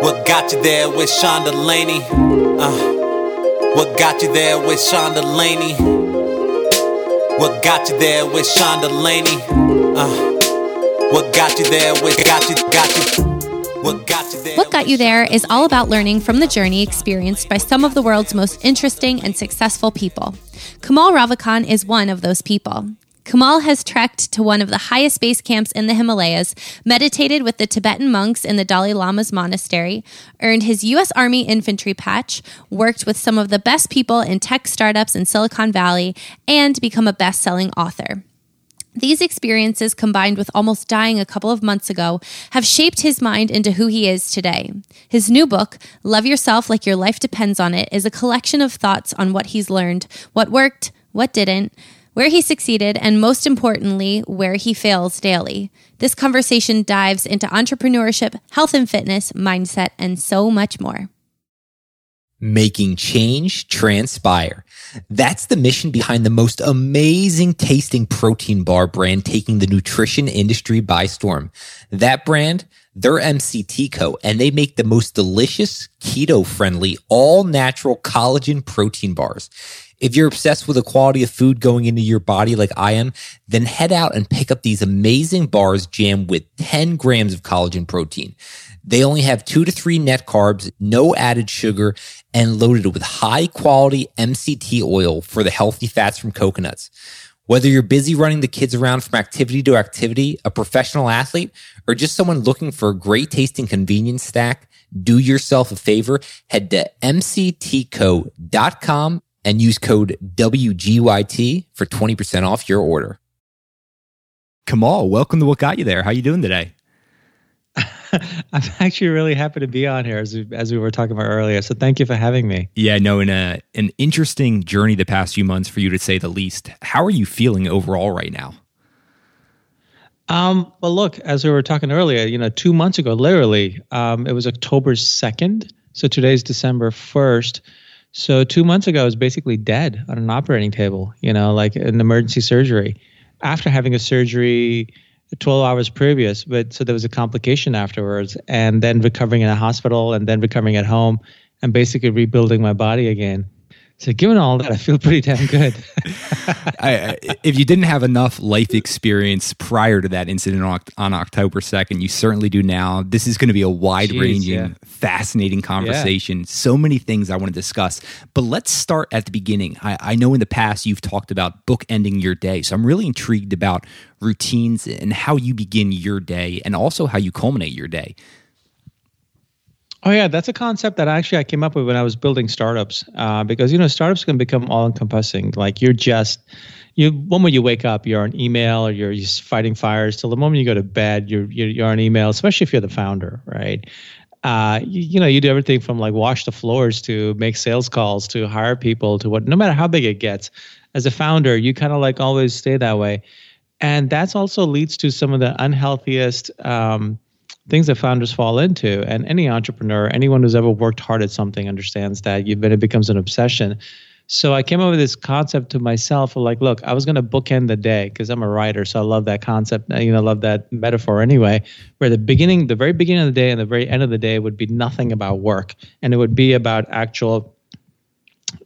What got you there with Sean Delaney? Uh, what got you there with Sean Delaney? What got you there with Sean Delaney? Uh, what got you there with got you got you? What got you there? What Got You There is all about learning from the journey experienced by some of the world's most interesting and successful people. Kamal Ravikant is one of those people. Kamal has trekked to one of the highest base camps in the Himalayas, meditated with the Tibetan monks in the Dalai Lama's monastery, earned his U.S. Army infantry patch, worked with some of the best people in tech startups in Silicon Valley, and become a best selling author. These experiences, combined with almost dying a couple of months ago, have shaped his mind into who he is today. His new book, Love Yourself Like Your Life Depends on It, is a collection of thoughts on what he's learned, what worked, what didn't, where he succeeded, and most importantly, where he fails daily. This conversation dives into entrepreneurship, health and fitness, mindset, and so much more. Making change transpire. That's the mission behind the most amazing tasting protein bar brand taking the nutrition industry by storm. That brand, they're MCT Co, and they make the most delicious, keto friendly, all natural collagen protein bars. If you're obsessed with the quality of food going into your body like I am, then head out and pick up these amazing bars jammed with 10 grams of collagen protein. They only have two to three net carbs, no added sugar, and loaded with high quality MCT oil for the healthy fats from coconuts. Whether you're busy running the kids around from activity to activity, a professional athlete, or just someone looking for a great tasting convenience stack, do yourself a favor, head to mctco.com and use code WGYT for 20% off your order. Kamal, welcome to What Got You There. How you doing today? I'm actually really happy to be on here as we, as we were talking about earlier. So thank you for having me. Yeah, no, in a, an interesting journey the past few months for you to say the least. How are you feeling overall right now? Um, well, look, as we were talking earlier, you know, two months ago, literally, um, it was October 2nd. So today's December 1st. So two months ago, I was basically dead on an operating table, you know, like an emergency surgery. After having a surgery 12 hours previous, but so there was a complication afterwards, and then recovering in a hospital, and then recovering at home, and basically rebuilding my body again. So, given all that, I feel pretty damn good. I, if you didn't have enough life experience prior to that incident on, on October 2nd, you certainly do now. This is going to be a wide ranging, yeah. fascinating conversation. Yeah. So many things I want to discuss. But let's start at the beginning. I, I know in the past you've talked about bookending your day. So, I'm really intrigued about routines and how you begin your day and also how you culminate your day. Oh yeah, that's a concept that actually I came up with when I was building startups. Uh, because you know startups can become all encompassing. Like you're just you one moment you wake up, you're on email or you're just fighting fires. Till the moment you go to bed, you're you're, you're on email. Especially if you're the founder, right? Uh, you, you know you do everything from like wash the floors to make sales calls to hire people to what. No matter how big it gets, as a founder, you kind of like always stay that way, and that's also leads to some of the unhealthiest. Um, things that founders fall into. And any entrepreneur, anyone who's ever worked hard at something understands that you've been, it becomes an obsession. So I came up with this concept to myself of like, look, I was going to bookend the day because I'm a writer, so I love that concept. Uh, you know, love that metaphor anyway. Where the beginning, the very beginning of the day, and the very end of the day would be nothing about work, and it would be about actual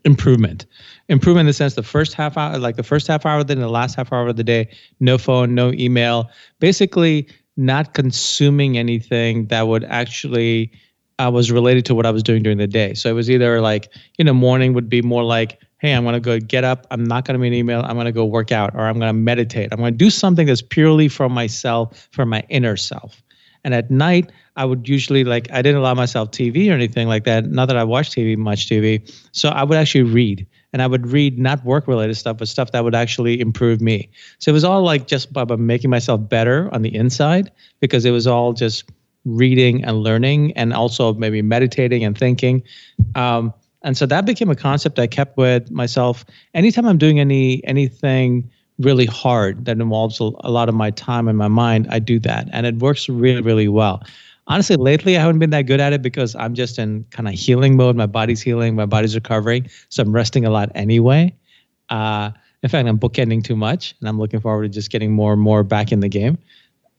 improvement. Improvement in the sense the first half hour, like the first half hour, then the last half hour of the day, no phone, no email. Basically, not consuming anything that would actually uh, was related to what I was doing during the day. So it was either like, you know, morning would be more like, hey, I'm going to go get up. I'm not going to be an email. I'm going to go work out or I'm going to meditate. I'm going to do something that's purely for myself, for my inner self. And at night, I would usually like, I didn't allow myself TV or anything like that. Not that I watch TV, much TV. So I would actually read and I would read not work related stuff, but stuff that would actually improve me. So it was all like just by, making myself better on the inside because it was all just reading and learning and also maybe meditating and thinking. Um, and so that became a concept I kept with myself. Anytime I'm doing any anything really hard that involves a lot of my time and my mind, I do that, and it works really really well honestly, lately I haven't been that good at it because I'm just in kind of healing mode. My body's healing, my body's recovering, so I'm resting a lot anyway. Uh, in fact, I'm bookending too much, and I'm looking forward to just getting more and more back in the game.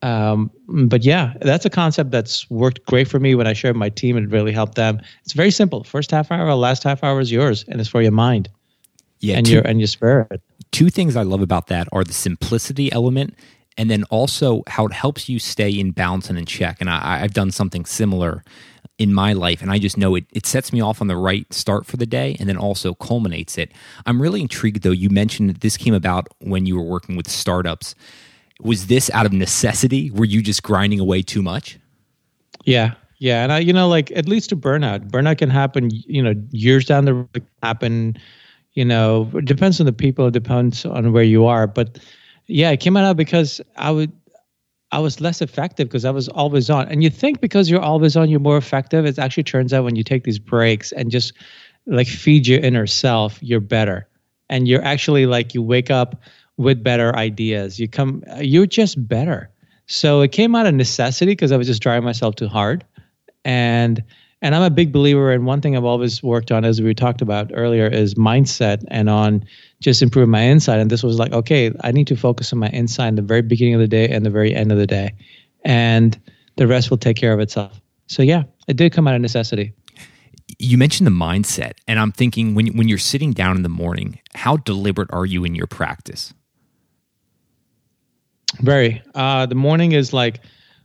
Um, but yeah, that's a concept that's worked great for me when I share with my team. It really helped them. It's very simple. First half hour, last half hour is yours, and it's for your mind. Yeah, and two, your and your spirit. Two things I love about that are the simplicity element, and then also how it helps you stay in balance and in check. And I, I've done something similar in my life and i just know it, it sets me off on the right start for the day and then also culminates it. I'm really intrigued though. You mentioned that this came about when you were working with startups. Was this out of necessity? Were you just grinding away too much? Yeah. Yeah. And i you know like at least to burnout. Burnout can happen you know years down the road happen you know it depends on the people. It depends on where you are. But yeah it came out because i would I was less effective because I was always on. And you think because you're always on, you're more effective. It actually turns out when you take these breaks and just like feed your inner self, you're better. And you're actually like you wake up with better ideas. You come, you're just better. So it came out of necessity because I was just driving myself too hard. And and I'm a big believer in one thing I've always worked on, as we talked about earlier, is mindset and on just improving my insight. And this was like, okay, I need to focus on my insight in the very beginning of the day and the very end of the day. And the rest will take care of itself. So yeah, it did come out of necessity. You mentioned the mindset, and I'm thinking when when you're sitting down in the morning, how deliberate are you in your practice? Very. Uh, the morning is like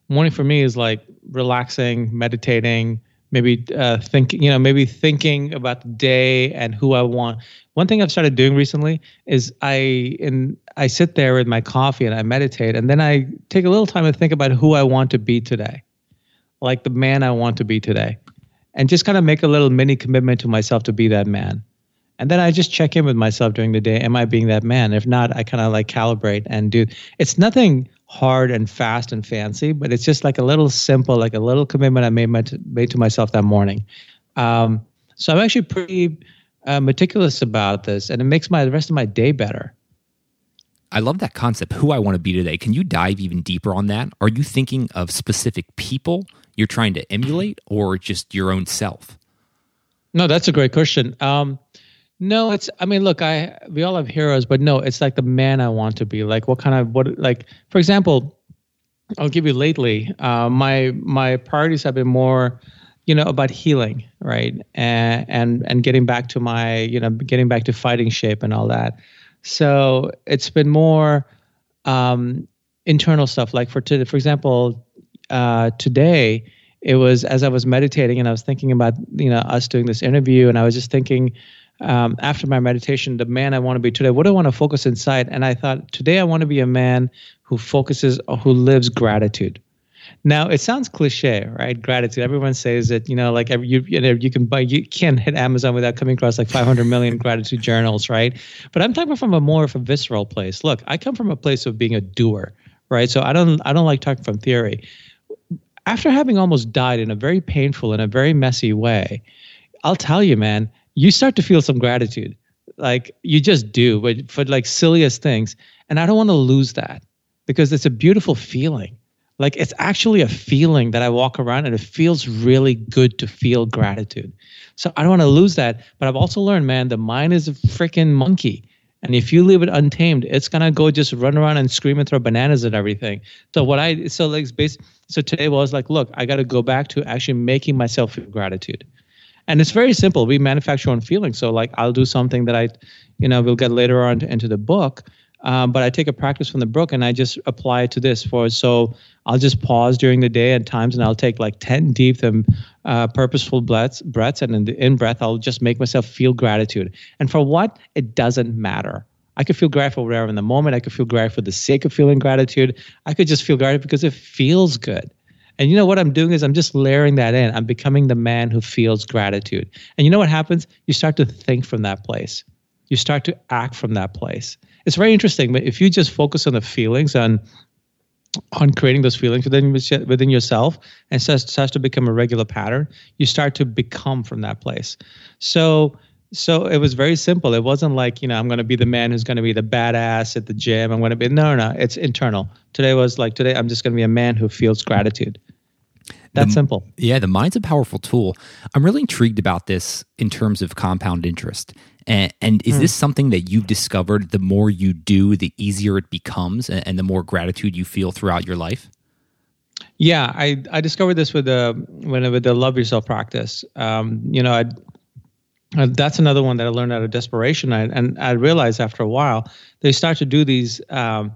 morning for me is like relaxing, meditating, maybe uh, thinking, you know, maybe thinking about the day and who I want. One thing I've started doing recently is I in I sit there with my coffee and I meditate, and then I take a little time to think about who I want to be today, like the man I want to be today, and just kind of make a little mini commitment to myself to be that man. And then I just check in with myself during the day. Am I being that man? If not, I kind of like calibrate and do. It's nothing hard and fast and fancy, but it's just like a little simple, like a little commitment I made, my, made to myself that morning. Um, so I'm actually pretty uh, meticulous about this, and it makes my the rest of my day better. I love that concept. Who I want to be today. Can you dive even deeper on that? Are you thinking of specific people you're trying to emulate, or just your own self? No, that's a great question. Um, no, it's. I mean, look, I we all have heroes, but no, it's like the man I want to be. Like, what kind of what? Like, for example, I'll give you lately. Uh, my my priorities have been more, you know, about healing, right, and and and getting back to my, you know, getting back to fighting shape and all that. So it's been more um, internal stuff. Like for today, for example, uh, today it was as I was meditating and I was thinking about you know us doing this interview, and I was just thinking um, after my meditation, the man I want to be today. What do I want to focus inside? And I thought today I want to be a man who focuses, who lives gratitude. Now it sounds cliche, right? Gratitude. Everyone says it. You know, like every, you, you know, you can buy, you can't hit Amazon without coming across like 500 million gratitude journals, right? But I'm talking from a more of a visceral place. Look, I come from a place of being a doer, right? So I don't, I don't like talking from theory. After having almost died in a very painful and a very messy way, I'll tell you, man, you start to feel some gratitude. Like you just do, but for like silliest things. And I don't want to lose that because it's a beautiful feeling. Like it's actually a feeling that I walk around and it feels really good to feel gratitude. So I don't want to lose that. But I've also learned, man, the mind is a freaking monkey. And if you leave it untamed, it's gonna go just run around and scream and throw bananas at everything. So what I so like so today was like, look, I got to go back to actually making myself feel gratitude and it's very simple we manufacture own feelings so like i'll do something that i you know we'll get later on into the book um, but i take a practice from the book and i just apply it to this for so i'll just pause during the day at times and i'll take like 10 deep and uh, purposeful breaths breaths and in the in breath i'll just make myself feel gratitude and for what it doesn't matter I could feel grateful whatever in the moment. I could feel grateful for the sake of feeling gratitude. I could just feel gratitude because it feels good. And you know what I'm doing is I'm just layering that in. I'm becoming the man who feels gratitude. And you know what happens? You start to think from that place. You start to act from that place. It's very interesting, but if you just focus on the feelings on on creating those feelings within within yourself and starts, starts to become a regular pattern, you start to become from that place. So so it was very simple. It wasn't like, you know, I'm going to be the man who's going to be the badass at the gym. I'm going to be, no, no, it's internal. Today was like, today I'm just going to be a man who feels gratitude. That's the, simple. Yeah, the mind's a powerful tool. I'm really intrigued about this in terms of compound interest. And, and is mm. this something that you've discovered the more you do, the easier it becomes and, and the more gratitude you feel throughout your life? Yeah, I I discovered this with the when with the love yourself practice. Um, you know, I uh, that's another one that I learned out of desperation. I, and I realized after a while, they start to do these, um,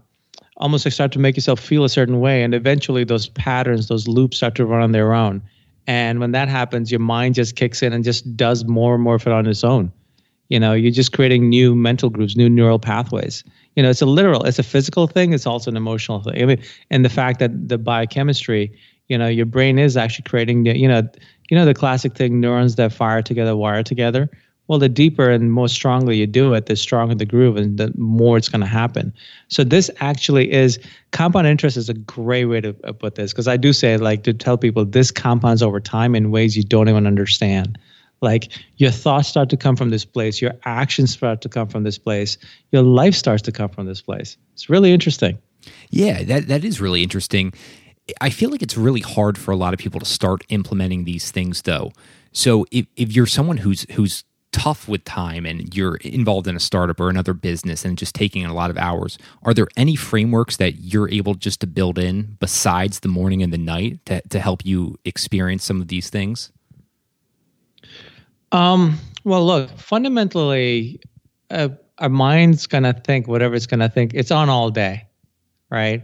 almost like start to make yourself feel a certain way. And eventually those patterns, those loops start to run on their own. And when that happens, your mind just kicks in and just does more and more of it on its own. You know, you're just creating new mental groups, new neural pathways. You know, it's a literal, it's a physical thing. It's also an emotional thing. I mean, and the fact that the biochemistry, you know, your brain is actually creating, you know, you know the classic thing neurons that fire together wire together well the deeper and more strongly you do it the stronger the groove and the more it's going to happen. So this actually is compound interest is a great way to uh, put this because i do say like to tell people this compounds over time in ways you don't even understand. Like your thoughts start to come from this place your actions start to come from this place your life starts to come from this place. It's really interesting. Yeah that, that is really interesting. I feel like it's really hard for a lot of people to start implementing these things though. So if, if you're someone who's who's tough with time and you're involved in a startup or another business and just taking a lot of hours, are there any frameworks that you're able just to build in besides the morning and the night to, to help you experience some of these things? Um, well, look, fundamentally, uh, our mind's going to think whatever it's going to think. It's on all day, right?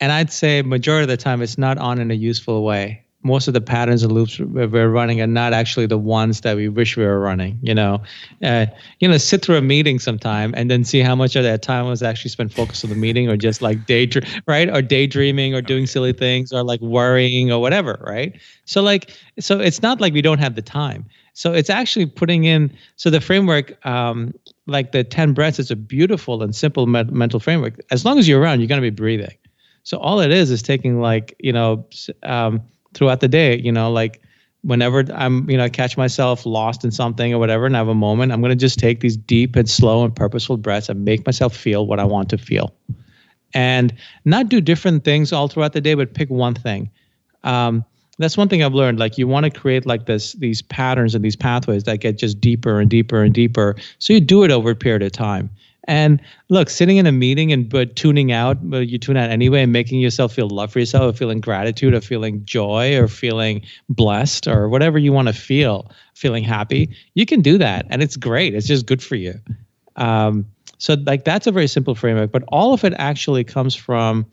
and I'd say majority of the time it's not on in a useful way. Most of the patterns and loops we're running are not actually the ones that we wish we were running. You know, uh, you know, sit through a meeting sometime and then see how much of that time was actually spent focused on the meeting, or just like daydream, right, or daydreaming, or doing silly things, or like worrying, or whatever, right? So like, so it's not like we don't have the time. So it's actually putting in. So the framework, um, like the ten breaths, is a beautiful and simple mental framework. As long as you're around, you're going to be breathing so all it is is taking like you know um, throughout the day, you know, like whenever I'm you know I catch myself lost in something or whatever, and I have a moment, I'm gonna just take these deep and slow and purposeful breaths and make myself feel what I want to feel, and not do different things all throughout the day, but pick one thing. Um, that's one thing I've learned. Like you want to create like this these patterns and these pathways that get just deeper and deeper and deeper. So you do it over a period of time. And look, sitting in a meeting and but tuning out, but you tune out anyway, and making yourself feel love for yourself, or feeling gratitude, or feeling joy, or feeling blessed, or whatever you want to feel, feeling happy. You can do that, and it's great. It's just good for you. Um, so, like that's a very simple framework, but all of it actually comes from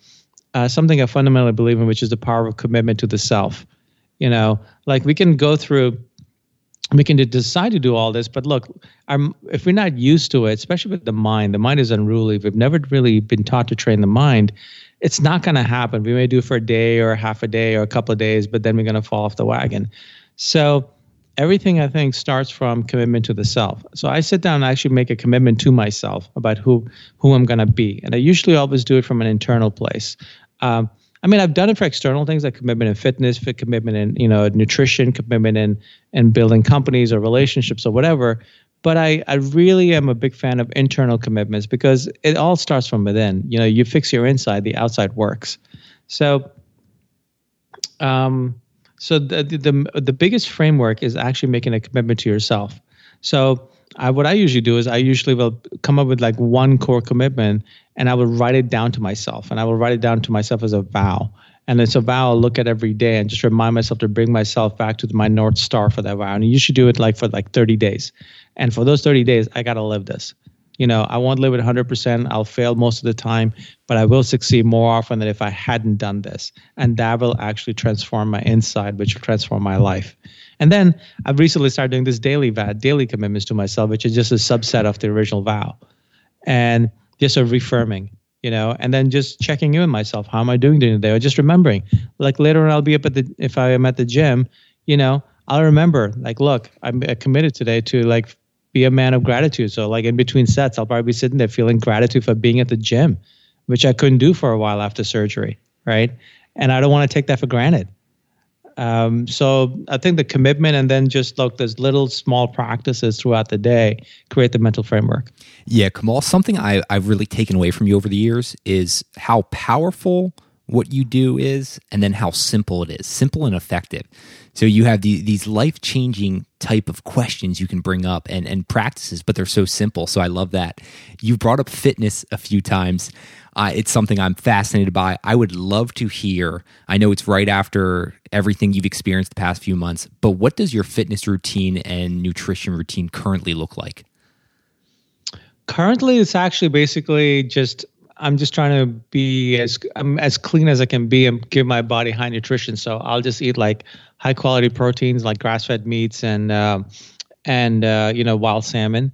uh, something I fundamentally believe in, which is the power of commitment to the self. You know, like we can go through we can decide to do all this but look I'm, if we're not used to it especially with the mind the mind is unruly. We've never really been taught to train the mind. It's not going to happen. We may do for a day or half a day or a couple of days but then we're going to fall off the wagon. So everything i think starts from commitment to the self. So i sit down and actually make a commitment to myself about who who i'm going to be and i usually always do it from an internal place. Um, I mean, I've done it for external things like commitment in fitness, for commitment in you know nutrition, commitment in in building companies or relationships or whatever. But I, I really am a big fan of internal commitments because it all starts from within. You know, you fix your inside, the outside works. So, um, so the the the biggest framework is actually making a commitment to yourself. So I, what I usually do is I usually will come up with like one core commitment and I will write it down to myself and I will write it down to myself as a vow. And it's a vow I'll look at every day and just remind myself to bring myself back to my North Star for that vow. And you should do it like for like 30 days. And for those 30 days, I got to live this. You know, I won't live it 100%. I'll fail most of the time, but I will succeed more often than if I hadn't done this. And that will actually transform my inside, which will transform my life. And then I've recently started doing this daily vow, daily commitments to myself, which is just a subset of the original vow. And just a reaffirming, you know, and then just checking in with myself. How am I doing today? Or just remembering. Like later on I'll be up at the if I am at the gym, you know, I'll remember, like, look, I'm committed today to like be a man of gratitude. So like in between sets, I'll probably be sitting there feeling gratitude for being at the gym, which I couldn't do for a while after surgery. Right. And I don't want to take that for granted. Um, so I think the commitment and then just look, there's little small practices throughout the day create the mental framework. Yeah, Kamal, something I, I've really taken away from you over the years is how powerful what you do is and then how simple it is simple and effective. So you have the, these life changing type of questions you can bring up and, and practices but they're so simple so i love that. You brought up fitness a few times uh, it's something i'm fascinated by. I would love to hear i know it's right after everything you've experienced the past few months but what does your fitness routine and nutrition routine currently look like? Currently it's actually basically just I'm just trying to be as I'm as clean as I can be and give my body high nutrition. So I'll just eat like high quality proteins like grass fed meats and uh, and uh, you know wild salmon,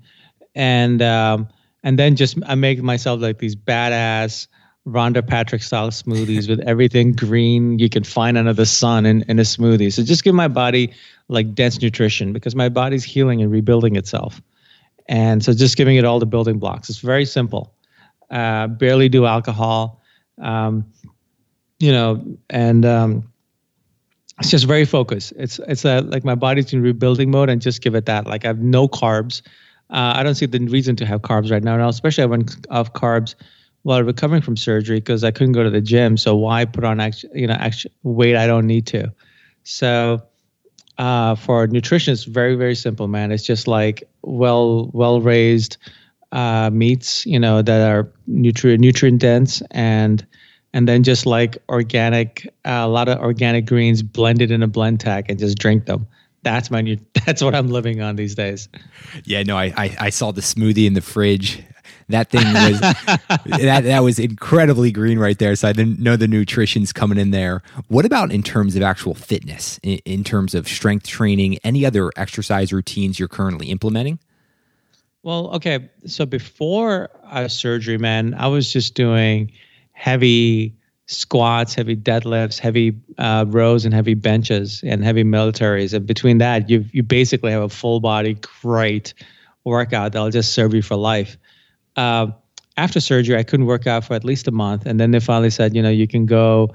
and um, and then just I make myself like these badass Rhonda Patrick style smoothies with everything green you can find under the sun in, in a smoothie. So just give my body like dense nutrition because my body's healing and rebuilding itself. And so just giving it all the building blocks. It's very simple uh, barely do alcohol, um, you know, and um, it's just very focused. It's it's a, like my body's in rebuilding mode, and just give it that. Like I have no carbs. Uh, I don't see the reason to have carbs right now, and especially I went off carbs while recovering from surgery because I couldn't go to the gym. So why put on extra, you know, extra weight I don't need to? So uh, for nutrition, it's very very simple, man. It's just like well well raised uh, meats, you know, that are nutrient nutrient dense and and then just like organic, uh, a lot of organic greens blended in a blend Blendtec and just drink them. That's my new. That's what I'm living on these days. Yeah, no, I I, I saw the smoothie in the fridge. That thing was that that was incredibly green right there. So I didn't know the nutrition's coming in there. What about in terms of actual fitness, in, in terms of strength training, any other exercise routines you're currently implementing? Well, okay. So before a surgery, man, I was just doing heavy squats, heavy deadlifts, heavy uh, rows, and heavy benches, and heavy militaries. And between that, you you basically have a full body, great workout that'll just serve you for life. Uh, after surgery, I couldn't work out for at least a month, and then they finally said, you know, you can go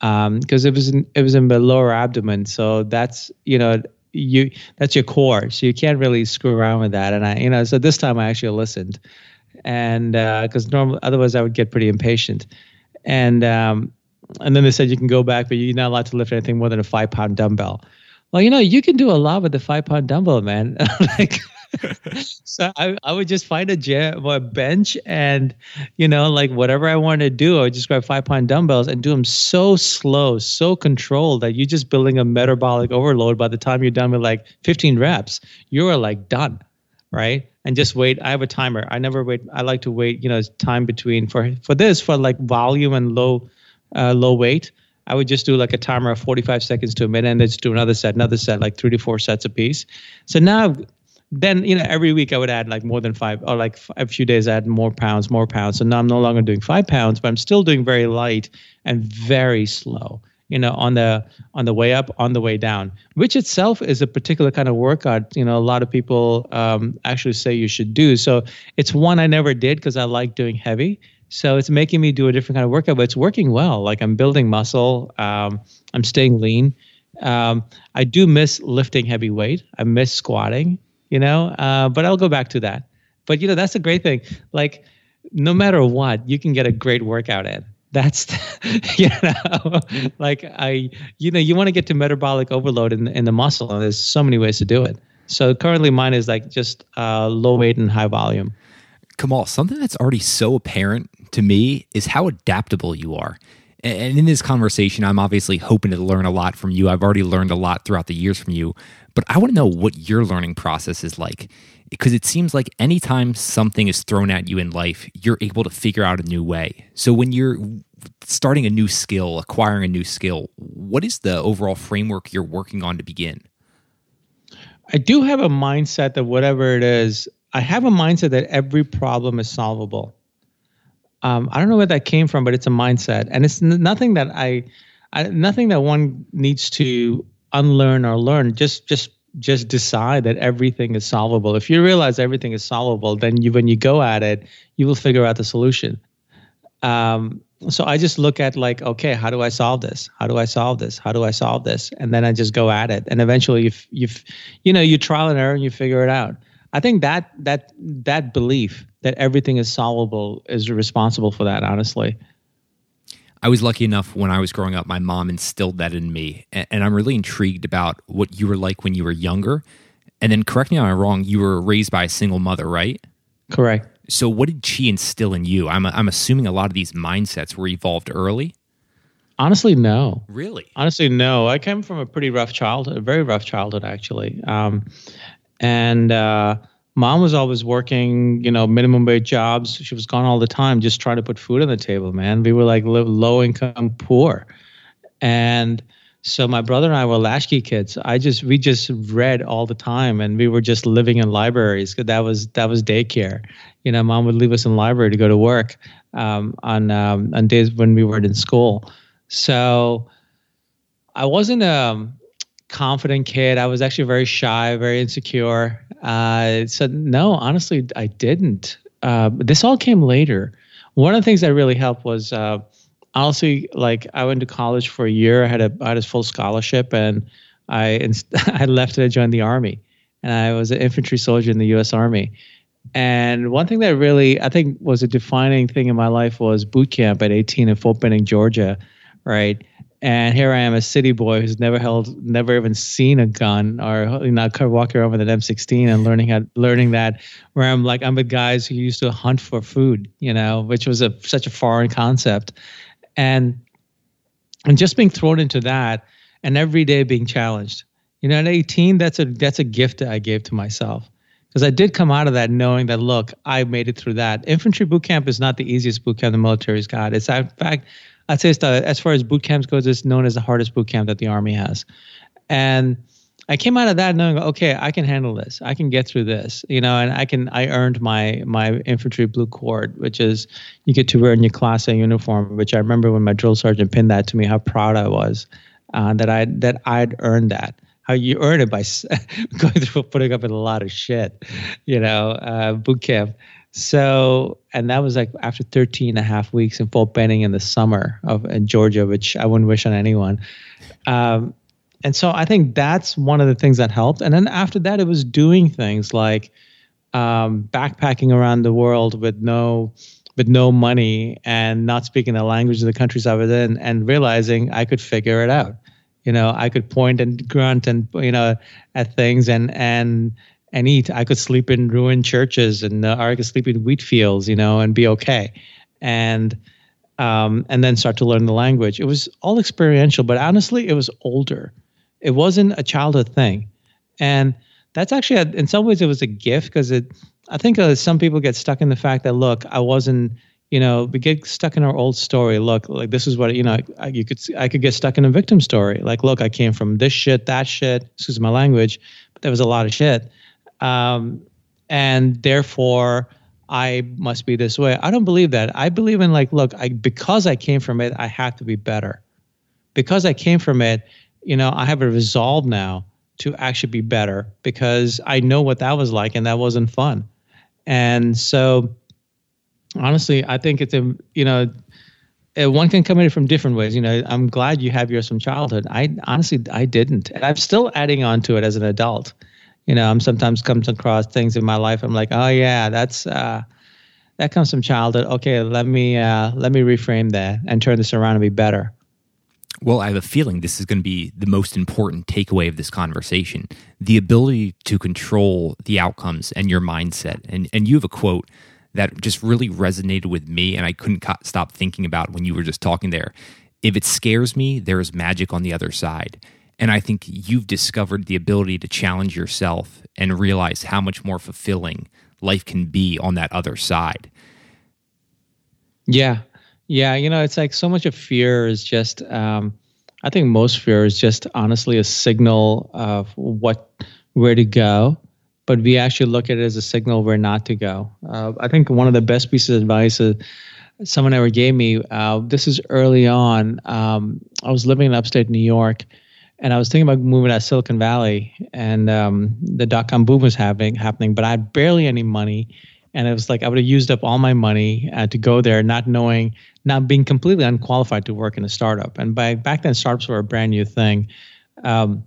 because um, it was in, it was in the lower abdomen, so that's you know you that's your core. So you can't really screw around with that. And i you know so this time i actually listened. And because uh, normally otherwise i would get pretty impatient and um, and then they said you can go back but you're not allowed to lift anything more than a five pound dumbbell well you know you can do a lot with the five pound dumbbell man like so I, I would just find a gym, a bench, and you know, like whatever I wanted to do, I would just grab five pound dumbbells and do them so slow, so controlled that you're just building a metabolic overload. By the time you're done with like 15 reps, you're like done, right? And just wait. I have a timer. I never wait. I like to wait. You know, time between for for this for like volume and low, uh, low weight. I would just do like a timer of 45 seconds to a minute and then just do another set, another set, like three to four sets a piece. So now then you know every week I would add like more than five or like a few days I add more pounds, more pounds. So now I'm no longer doing five pounds, but I'm still doing very light and very slow. You know, on the on the way up, on the way down, which itself is a particular kind of workout. You know, a lot of people um, actually say you should do. So it's one I never did because I like doing heavy. So it's making me do a different kind of workout, but it's working well. Like I'm building muscle. Um, I'm staying lean. Um, I do miss lifting heavy weight. I miss squatting you know. Uh, but I'll go back to that. But you know, that's a great thing. Like, no matter what, you can get a great workout in. That's you know, like I, you know, you want to get to metabolic overload in in the muscle, and there's so many ways to do it. So currently, mine is like just uh, low weight and high volume. Kamal, something that's already so apparent to me is how adaptable you are. And in this conversation, I'm obviously hoping to learn a lot from you. I've already learned a lot throughout the years from you, but I want to know what your learning process is like. Because it seems like anytime something is thrown at you in life, you're able to figure out a new way. So when you're starting a new skill, acquiring a new skill, what is the overall framework you're working on to begin? I do have a mindset that whatever it is, I have a mindset that every problem is solvable. Um, I don't know where that came from, but it's a mindset, and it's n- nothing that I, I, nothing that one needs to unlearn or learn. Just, just, just decide that everything is solvable. If you realize everything is solvable, then you, when you go at it, you will figure out the solution. Um, so I just look at like, okay, how do I solve this? How do I solve this? How do I solve this? And then I just go at it, and eventually, you, you, you know, you trial and error, and you figure it out. I think that that that belief that everything is solvable is responsible for that. Honestly, I was lucky enough when I was growing up, my mom instilled that in me. And, and I'm really intrigued about what you were like when you were younger. And then correct me if I'm wrong, you were raised by a single mother, right? Correct. So what did she instill in you? I'm, I'm assuming a lot of these mindsets were evolved early. Honestly, no. Really? Honestly, no. I came from a pretty rough childhood, a very rough childhood, actually. Um, and uh, mom was always working, you know, minimum wage jobs. She was gone all the time, just trying to put food on the table. Man, we were like low income, poor, and so my brother and I were latchkey kids. I just we just read all the time, and we were just living in libraries. Cuz that was that was daycare. You know, mom would leave us in library to go to work um, on um, on days when we weren't in school. So I wasn't a confident kid. I was actually very shy, very insecure. Uh, so no, honestly, I didn't. Uh, this all came later. One of the things that really helped was uh, honestly, like I went to college for a year. I had a I had a full scholarship, and I I left and I joined the army, and I was an infantry soldier in the U.S. Army. And one thing that really I think was a defining thing in my life was boot camp at 18 in Fort Benning, Georgia, right? And here I am, a city boy who's never held, never even seen a gun, or know, walking around with an M16 and learning how, learning that. Where I'm like, I'm with guys who used to hunt for food, you know, which was a such a foreign concept, and and just being thrown into that, and every day being challenged. You know, at 18, that's a that's a gift that I gave to myself because I did come out of that knowing that look, I made it through that. Infantry boot camp is not the easiest boot camp the military's got. It's in fact I'd say it's the, as far as boot camps goes, it's known as the hardest boot camp that the Army has. And I came out of that knowing, okay, I can handle this. I can get through this, you know, and I can. I earned my my infantry blue cord, which is you get to wear in your class A uniform. Which I remember when my drill sergeant pinned that to me, how proud I was uh, that I that I'd earned that. How you earn it by going through putting up with a lot of shit, you know, uh, boot camp. So, and that was like after 13 and a half weeks in Fort Benning in the summer of in Georgia, which I wouldn't wish on anyone. Um, and so I think that's one of the things that helped. And then after that, it was doing things like um, backpacking around the world with no with no money and not speaking the language of the countries I was in, and realizing I could figure it out. You know, I could point and grunt and you know at things and and and eat. I could sleep in ruined churches and uh, I could sleep in wheat fields, you know, and be okay. And um, and then start to learn the language. It was all experiential, but honestly, it was older. It wasn't a childhood thing, and that's actually a, in some ways it was a gift because it. I think uh, some people get stuck in the fact that look, I wasn't. You know, we get stuck in our old story. Look, like this is what you know. I, you could I could get stuck in a victim story. Like, look, I came from this shit, that shit. Excuse my language, but there was a lot of shit um, and therefore I must be this way. I don't believe that. I believe in like, look, I, because I came from it, I have to be better. Because I came from it, you know, I have a resolve now to actually be better because I know what that was like and that wasn't fun. And so, honestly, I think it's a you know, one can come at it from different ways. You know, I'm glad you have yours from childhood. I honestly I didn't, and I'm still adding on to it as an adult you know, I'm sometimes comes across things in my life. I'm like, oh yeah, that's uh, that comes from childhood. Okay, let me uh, let me reframe that and turn this around and be better. Well, I have a feeling this is going to be the most important takeaway of this conversation: the ability to control the outcomes and your mindset. And and you have a quote that just really resonated with me, and I couldn't co- stop thinking about when you were just talking there. If it scares me, there is magic on the other side. And I think you've discovered the ability to challenge yourself and realize how much more fulfilling life can be on that other side. Yeah. Yeah. You know, it's like so much of fear is just, um, I think most fear is just honestly a signal of what, where to go. But we actually look at it as a signal where not to go. Uh, I think one of the best pieces of advice is, someone ever gave me. Uh, this is early on. Um, I was living in upstate New York, and I was thinking about moving to Silicon Valley, and um, the dot com boom was happening, happening, but I had barely any money, and it was like I would have used up all my money uh, to go there, not knowing, not being completely unqualified to work in a startup. And by back then, startups were a brand new thing, um,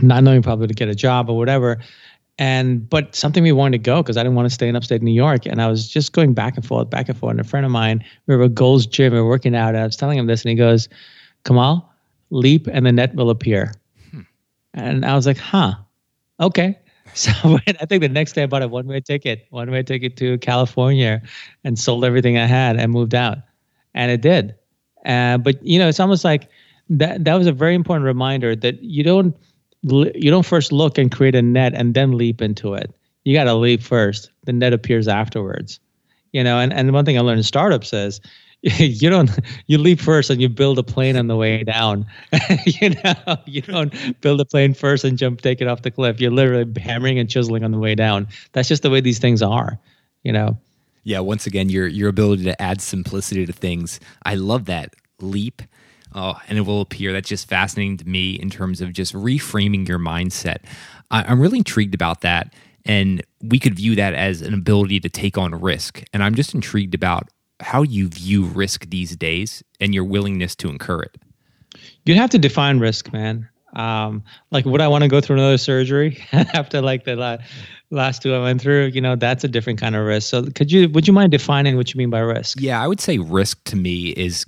not knowing probably to get a job or whatever. and but something we wanted to go because I didn't want to stay in upstate New York, and I was just going back and forth, back and forth. And a friend of mine, we were at Gold's Gym, we were working out, and I was telling him this, and he goes, "Kamal, leap, and the net will appear." Hmm. And I was like, "Huh, okay." So I think the next day I bought a one way ticket, one way ticket to California, and sold everything I had and moved out, and it did. Uh, but you know, it's almost like that. That was a very important reminder that you don't you don't first look and create a net and then leap into it. You got to leap first. The net appears afterwards. You know, and, and one thing I learned in startups is you don't you leap first and you build a plane on the way down. you know, you don't build a plane first and jump take it off the cliff. You're literally hammering and chiseling on the way down. That's just the way these things are. You know. Yeah. Once again, your your ability to add simplicity to things. I love that leap Oh, and it will appear. That's just fascinating to me in terms of just reframing your mindset. I, I'm really intrigued about that. And we could view that as an ability to take on risk. And I'm just intrigued about how you view risk these days and your willingness to incur it. You'd have to define risk, man. Um, like, would I want to go through another surgery after like the la- last two I went through? You know, that's a different kind of risk. So, could you would you mind defining what you mean by risk? Yeah, I would say risk to me is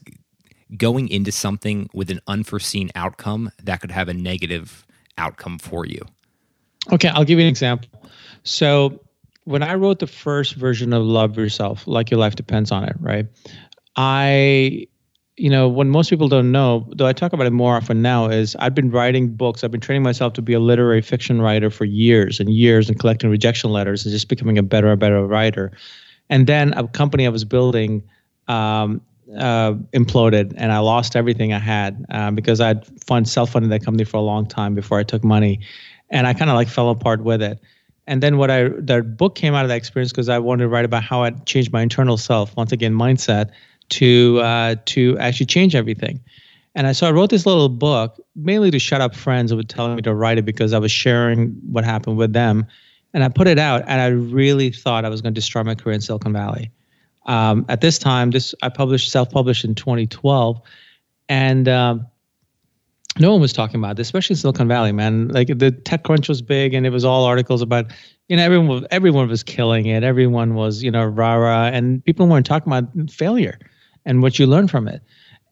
going into something with an unforeseen outcome that could have a negative outcome for you. Okay, I'll give you an example. So, when I wrote the first version of Love Yourself, like your life depends on it, right? I, you know, when most people don't know, though I talk about it more often now, is I've been writing books. I've been training myself to be a literary fiction writer for years and years and collecting rejection letters and just becoming a better and better writer. And then a company I was building um, uh, imploded and I lost everything I had uh, because I'd fund self-funded that company for a long time before I took money, and I kind of like fell apart with it. And then what I the book came out of that experience because I wanted to write about how I changed my internal self once again mindset to uh, to actually change everything. And I so I wrote this little book mainly to shut up friends who were telling me to write it because I was sharing what happened with them. And I put it out, and I really thought I was going to destroy my career in Silicon Valley. Um, at this time, this I published self-published in 2012, and um, no one was talking about this, especially in Silicon Valley, man. Like the TechCrunch was big, and it was all articles about, you know, everyone was, everyone was killing it. Everyone was, you know, rah rah, and people weren't talking about failure and what you learn from it.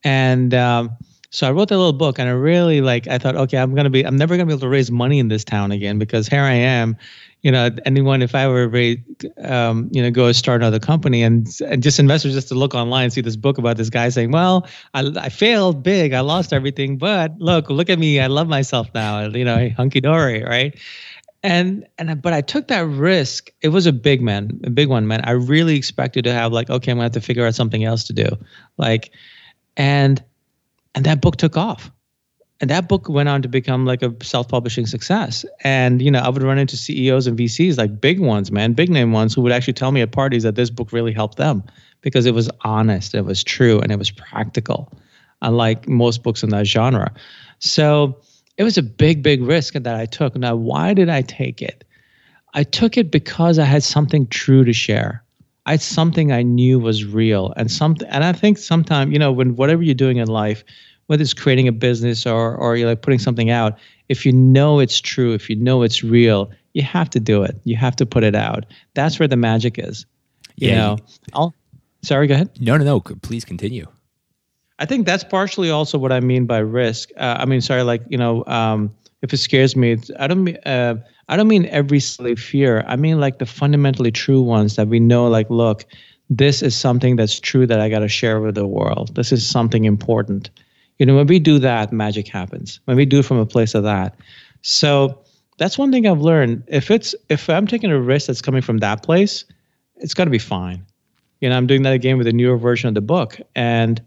And um, so I wrote that little book, and I really like. I thought, okay, I'm gonna be, I'm never gonna be able to raise money in this town again because here I am, you know, anyone if I were ready, um, you know, go start another company and and just investors just to look online and see this book about this guy saying, well, I, I failed big, I lost everything, but look, look at me, I love myself now, you know, hunky dory, right? And and but I took that risk. It was a big man, a big one, man. I really expected to have like, okay, I'm gonna have to figure out something else to do, like, and and that book took off. And that book went on to become like a self-publishing success. And you know i would run into ceos and vcs like big ones man big name ones who would actually tell me at parties that this book really helped them because it was honest it was true and it was practical unlike most books in that genre. So it was a big big risk that i took. Now why did i take it? I took it because i had something true to share i something i knew was real and something and i think sometimes you know when whatever you're doing in life whether it's creating a business or or you're like putting something out, if you know it's true, if you know it's real, you have to do it. You have to put it out. That's where the magic is. You yeah. know. I'll, sorry, go ahead. No, no, no. Please continue. I think that's partially also what I mean by risk. Uh, I mean, sorry, like you know, um, if it scares me, I don't mean uh, I don't mean every silly fear. I mean like the fundamentally true ones that we know. Like, look, this is something that's true that I got to share with the world. This is something important. You know, when we do that, magic happens. When we do from a place of that. So that's one thing I've learned. If it's if I'm taking a risk that's coming from that place, it's gonna be fine. You know, I'm doing that again with a newer version of the book. And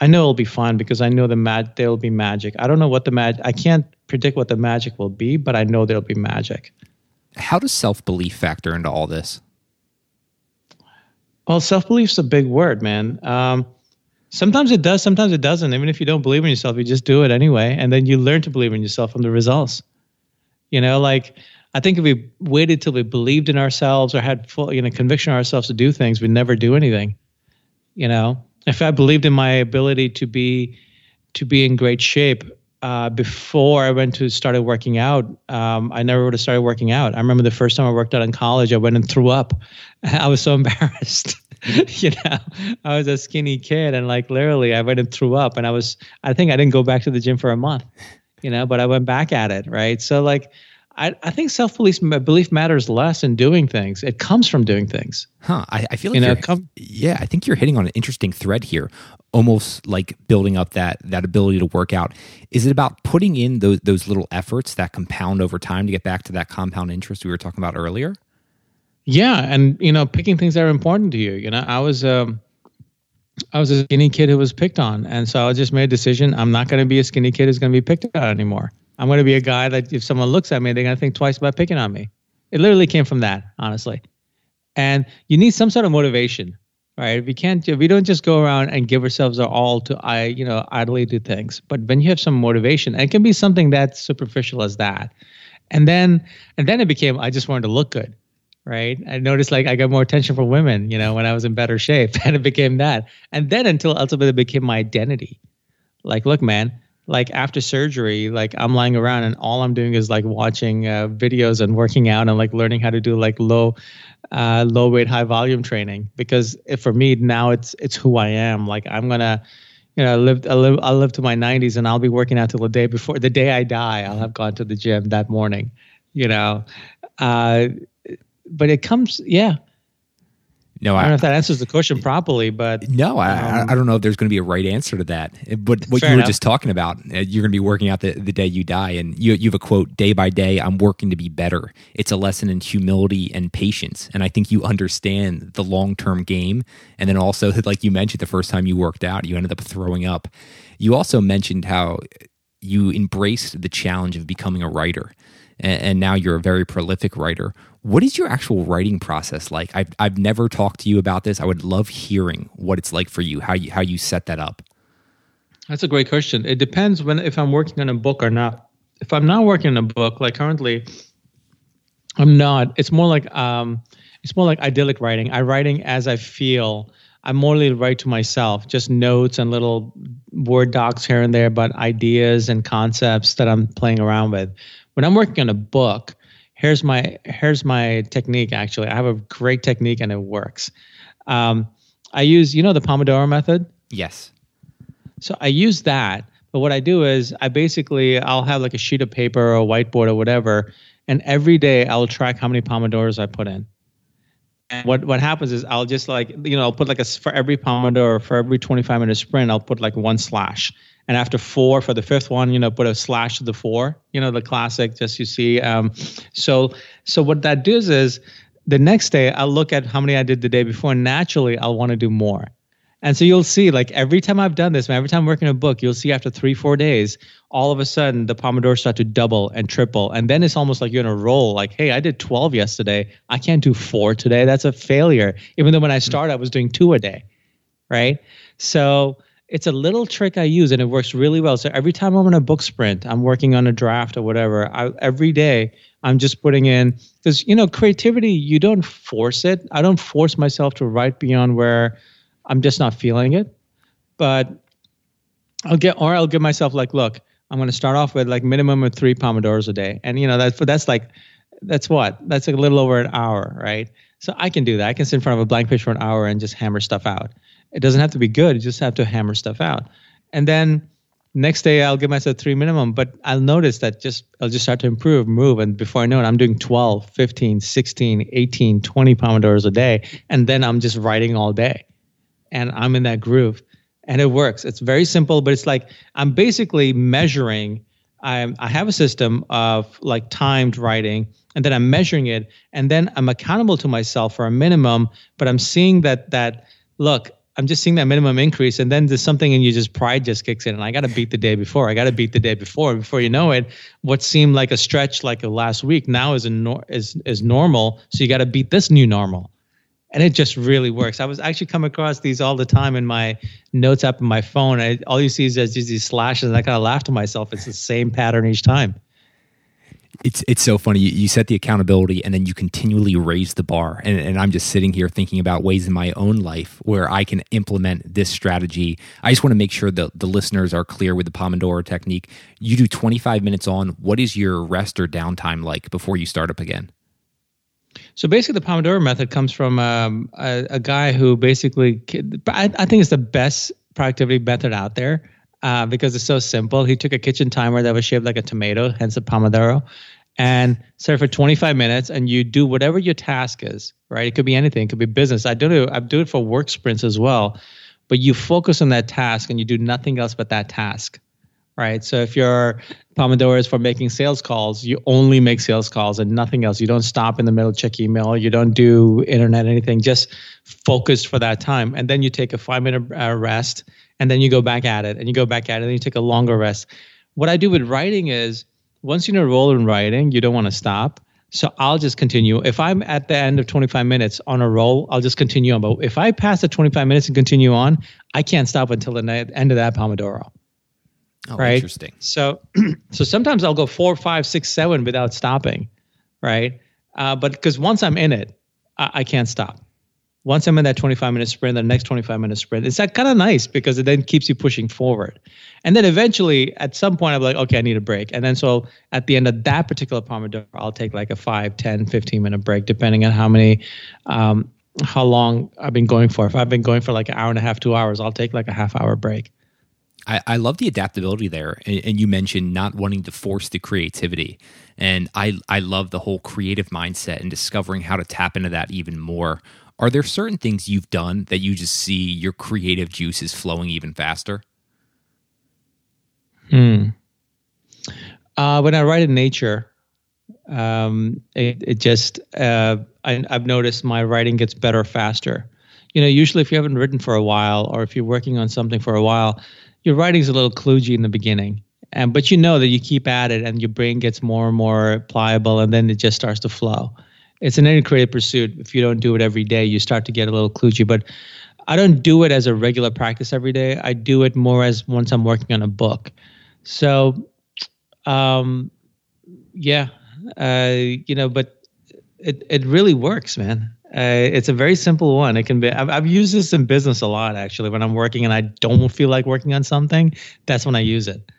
I know it'll be fine because I know the mag there'll be magic. I don't know what the mag I can't predict what the magic will be, but I know there'll be magic. How does self belief factor into all this? Well, self belief's a big word, man. Um, Sometimes it does, sometimes it doesn't. Even if you don't believe in yourself, you just do it anyway. And then you learn to believe in yourself from the results. You know, like I think if we waited till we believed in ourselves or had full, you know, conviction ourselves to do things, we'd never do anything. You know, if I believed in my ability to be to be in great shape, uh, before I went to started working out, um, I never would have started working out. I remember the first time I worked out in college, I went and threw up. I was so embarrassed. you know, I was a skinny kid, and like literally, I went and threw up, and I was. I think I didn't go back to the gym for a month. You know, but I went back at it. Right. So like, I, I think self belief belief matters less in doing things. It comes from doing things. Huh. I, I feel like you know, come, yeah, I think you're hitting on an interesting thread here. Almost like building up that that ability to work out. Is it about putting in those those little efforts that compound over time to get back to that compound interest we were talking about earlier? Yeah, and you know, picking things that are important to you. You know, I was um, I was a skinny kid who was picked on, and so I just made a decision. I'm not going to be a skinny kid who's going to be picked on anymore. I'm going to be a guy that if someone looks at me, they're going to think twice about picking on me. It literally came from that, honestly. And you need some sort of motivation, right? We can't, we don't just go around and give ourselves our all to, I, you know, idly do things. But when you have some motivation, it can be something that's superficial as that. And then, and then it became, I just wanted to look good, right? I noticed like I got more attention from women, you know, when I was in better shape, and it became that. And then until ultimately it became my identity. Like, look, man, like after surgery, like I'm lying around and all I'm doing is like watching uh, videos and working out and like learning how to do like low, uh, low weight, high volume training. Because for me now, it's it's who I am. Like I'm gonna, you know, live I'll live I'll live to my 90s and I'll be working out till the day before the day I die. I'll have gone to the gym that morning. You know, uh, but it comes, yeah no, I, I, don't know if that answers the question properly, but no, I, um, I don't know if there's going to be a right answer to that. But what you were enough. just talking about, uh, you're going to be working out the, the day you die, and you you have a quote: "Day by day, I'm working to be better." It's a lesson in humility and patience, and I think you understand the long term game. And then also, like you mentioned, the first time you worked out, you ended up throwing up. You also mentioned how you embraced the challenge of becoming a writer and, now you're a very prolific writer. What is your actual writing process like? I've I've never talked to you about this. I would love hearing what it's like for you, how you how you set that up. That's a great question. It depends when if I'm working on a book or not. If I'm not working on a book, like currently, I'm not. It's more like um, it's more like idyllic writing. I'm writing as I feel. I morely write to myself, just notes and little word docs here and there, but ideas and concepts that I'm playing around with. When I'm working on a book, here's my here's my technique actually. I have a great technique and it works. Um, i use you know the pomodoro method? Yes. So i use that but what i do is i basically i'll have like a sheet of paper or a whiteboard or whatever and every day i'll track how many pomodoros i put in. And what what happens is i'll just like you know i'll put like a for every pomodoro for every 25 minute sprint i'll put like one slash and after four for the fifth one you know put a slash to the four you know the classic just you see um, so so what that does is the next day i'll look at how many i did the day before and naturally i'll want to do more. And so you'll see like every time i've done this every time i'm working a book you'll see after three four days all of a sudden the pomodoro start to double and triple. And then it's almost like you're in a roll like hey i did 12 yesterday. I can't do four today. That's a failure. Even though when i started i was doing two a day right? So it's a little trick I use and it works really well. So every time I'm on a book sprint, I'm working on a draft or whatever, I, every day I'm just putting in because you know creativity you don't force it. I don't force myself to write beyond where I'm just not feeling it. But I'll get or I'll give myself like, look, I'm going to start off with like minimum of three pomodoros a day, and you know that's that's like that's what that's a little over an hour, right? So I can do that. I can sit in front of a blank page for an hour and just hammer stuff out. It doesn't have to be good. You just have to hammer stuff out. And then next day I'll give myself three minimum, but I'll notice that just I'll just start to improve, move. And before I know it, I'm doing 12, 15, 16, 18, 20 Pomodoros a day. And then I'm just writing all day. And I'm in that groove. And it works. It's very simple, but it's like I'm basically measuring. I'm, I have a system of like timed writing, and then I'm measuring it, and then I'm accountable to myself for a minimum. But I'm seeing that that look, I'm just seeing that minimum increase, and then there's something and you just pride just kicks in, and I got to beat the day before. I got to beat the day before. Before you know it, what seemed like a stretch like a last week now is a nor- is is normal. So you got to beat this new normal, and it just really works. I was actually come across these all the time in my notes app in my phone. I, all you see is just these slashes, and I kind of laugh to myself. It's the same pattern each time. It's it's so funny. You, you, set the accountability, and then you continually raise the bar. And, and, I'm just sitting here thinking about ways in my own life where I can implement this strategy. I just want to make sure that the listeners are clear with the Pomodoro technique. You do 25 minutes on. What is your rest or downtime like before you start up again? So basically, the Pomodoro method comes from um, a, a, guy who basically, I, I think it's the best productivity method out there uh, because it's so simple. He took a kitchen timer that was shaped like a tomato, hence the Pomodoro, and set for 25 minutes. And you do whatever your task is, right? It could be anything. It could be business. I do it. I do it for work sprints as well. But you focus on that task and you do nothing else but that task, right? So if your Pomodoro is for making sales calls, you only make sales calls and nothing else. You don't stop in the middle, check email. You don't do internet, anything. Just focused for that time. And then you take a five minute uh, rest and then you go back at it and you go back at it and you take a longer rest. What I do with writing is once you're in a roll in writing, you don't want to stop. So I'll just continue. If I'm at the end of 25 minutes on a roll, I'll just continue on. But if I pass the 25 minutes and continue on, I can't stop until the end of that Pomodoro. Oh, right? interesting. So, so sometimes I'll go four, five, six, seven without stopping, right? Uh, but because once I'm in it, I, I can't stop once I'm in that 25 minute sprint, the next 25 minute sprint, it's that kind of nice because it then keeps you pushing forward. And then eventually, at some point, I'm like, okay, I need a break. And then so at the end of that particular Pomodoro, I'll take like a 5, 10, 15 minute break, depending on how many, um, how long I've been going for. If I've been going for like an hour and a half, two hours, I'll take like a half hour break. I, I love the adaptability there. And, and you mentioned not wanting to force the creativity. And I, I love the whole creative mindset and discovering how to tap into that even more are there certain things you've done that you just see your creative juices flowing even faster? Hmm. Uh, when I write in nature, um, it, it just uh, I, I've noticed my writing gets better faster. You know, usually if you haven't written for a while, or if you're working on something for a while, your writing's a little kludgy in the beginning, and but you know that you keep at it, and your brain gets more and more pliable, and then it just starts to flow it's an creative pursuit. If you don't do it every day, you start to get a little kludgy. But I don't do it as a regular practice every day. I do it more as once I'm working on a book. So, um, yeah, uh, you know, but it it really works, man. Uh, it's a very simple one. It can be. I've, I've used this in business a lot actually. When I'm working and I don't feel like working on something, that's when I use it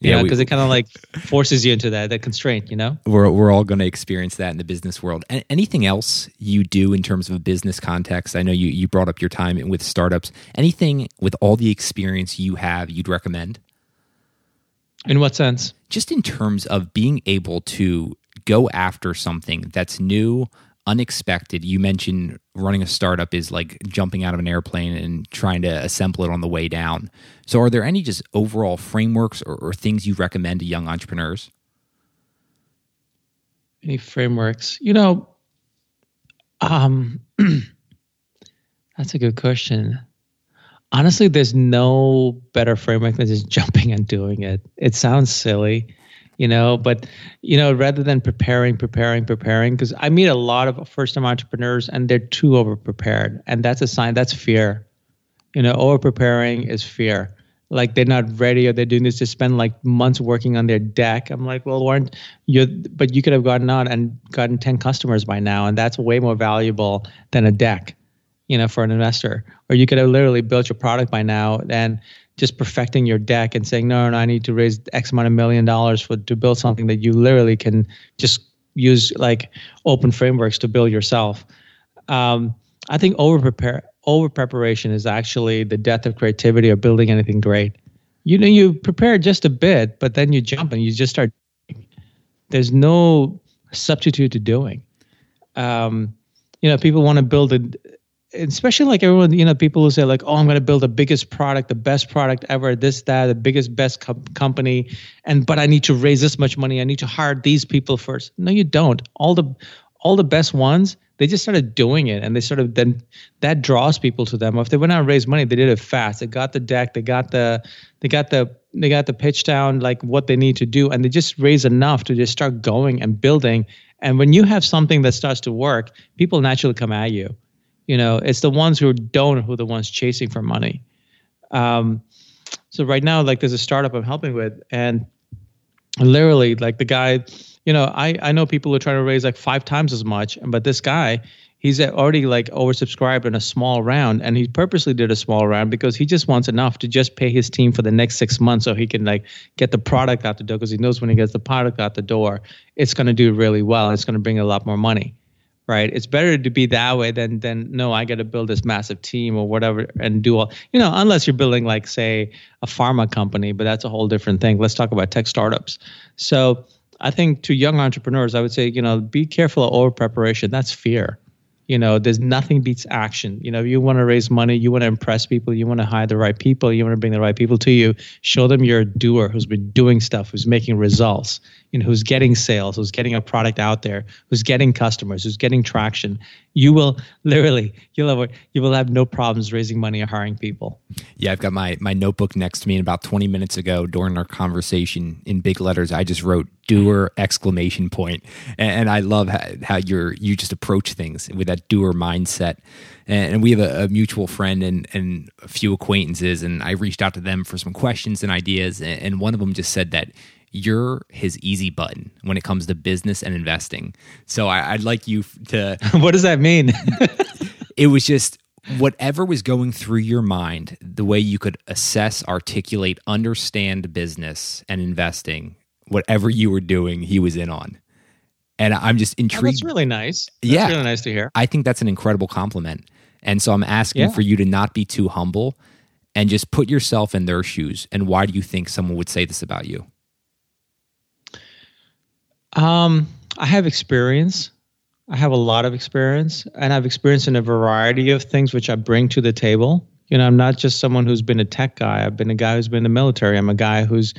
yeah, because it kind of like forces you into that that constraint. You know, we're we're all going to experience that in the business world. And anything else you do in terms of a business context? I know you you brought up your time with startups. Anything with all the experience you have, you'd recommend? In what sense? Just in terms of being able to go after something that's new, unexpected. You mentioned running a startup is like jumping out of an airplane and trying to assemble it on the way down. So, are there any just overall frameworks or, or things you recommend to young entrepreneurs? Any frameworks? You know, um, that's a good question. Honestly, there's no better framework than just jumping and doing it. It sounds silly, you know but you know rather than preparing preparing preparing because i meet a lot of first time entrepreneurs and they're too over prepared and that's a sign that's fear. You know over preparing is fear. Like they're not ready or they're doing this to spend like months working on their deck. I'm like well weren't you but you could have gotten out and gotten 10 customers by now and that's way more valuable than a deck you know for an investor. Or you could have literally built your product by now and just perfecting your deck and saying, no, no, I need to raise X amount of million dollars for to build something that you literally can just use like open frameworks to build yourself. Um, I think over prepare over preparation is actually the death of creativity or building anything great. You know, you prepare just a bit, but then you jump and you just start. There's no substitute to doing. Um, you know, people want to build a especially like everyone, you know, people who say like, "Oh, I'm going to build the biggest product, the best product ever, this, that, the biggest, best co- company," and but I need to raise this much money. I need to hire these people first. No, you don't. All the all the best ones, they just started doing it, and they sort of then that draws people to them. If they went out and raised money, they did it fast. They got the deck, they got the they got the they got the pitch down, like what they need to do, and they just raise enough to just start going and building. And when you have something that starts to work, people naturally come at you you know, it's the ones who don't who are the ones chasing for money. Um, so right now, like there's a startup I'm helping with, and literally, like the guy, you know, I I know people who are trying to raise like five times as much, but this guy, he's already like oversubscribed in a small round and he purposely did a small round because he just wants enough to just pay his team for the next six months so he can like get the product out the door because he knows when he gets the product out the door it's going to do really well it's going to bring a lot more money right? It's better to be that way than than no i got to build this massive team or whatever and do all you know unless you're building like say a pharma company but that's a whole different thing. Let's talk about tech startups. So i think to young entrepreneurs i would say you know be careful of over preparation. That's fear. You know there's nothing beats action. You know you want to raise money you want to impress people you want to hire the right people you want to bring the right people to you. Show them you're a doer who's been doing stuff who's making results you know who's getting sales who's getting a product out there who's getting customers who's getting traction you will literally you'll have you will have no problems raising money or hiring people. Yeah i've got my my notebook next to me and about 20 minutes ago during our conversation in big letters i just wrote doer! exclamation point. And, and i love how, how you're you just approach things with that doer mindset. And, and we have a, a, mutual friend and, and a few acquaintances and i reached out to them for some questions and ideas and, and one of them just said that you're his easy button when it comes to business and investing so I, i'd like you to what does that mean it was just whatever was going through your mind, the way you could assess, articulate, understand business and investing whatever you were doing, he was in on. And I'm just intrigued. Oh, that's really nice. That's yeah, really nice to hear. I think that's an incredible compliment. And so I'm asking yeah. for you to not be too humble and just put yourself in their shoes. And why do you think someone would say this about you? Um, I have experience. I have a lot of experience, and I've experienced in a variety of things which I bring to the table. You know, I'm not just someone who's been a tech guy. I've been a guy who's been in the military. I'm a guy who's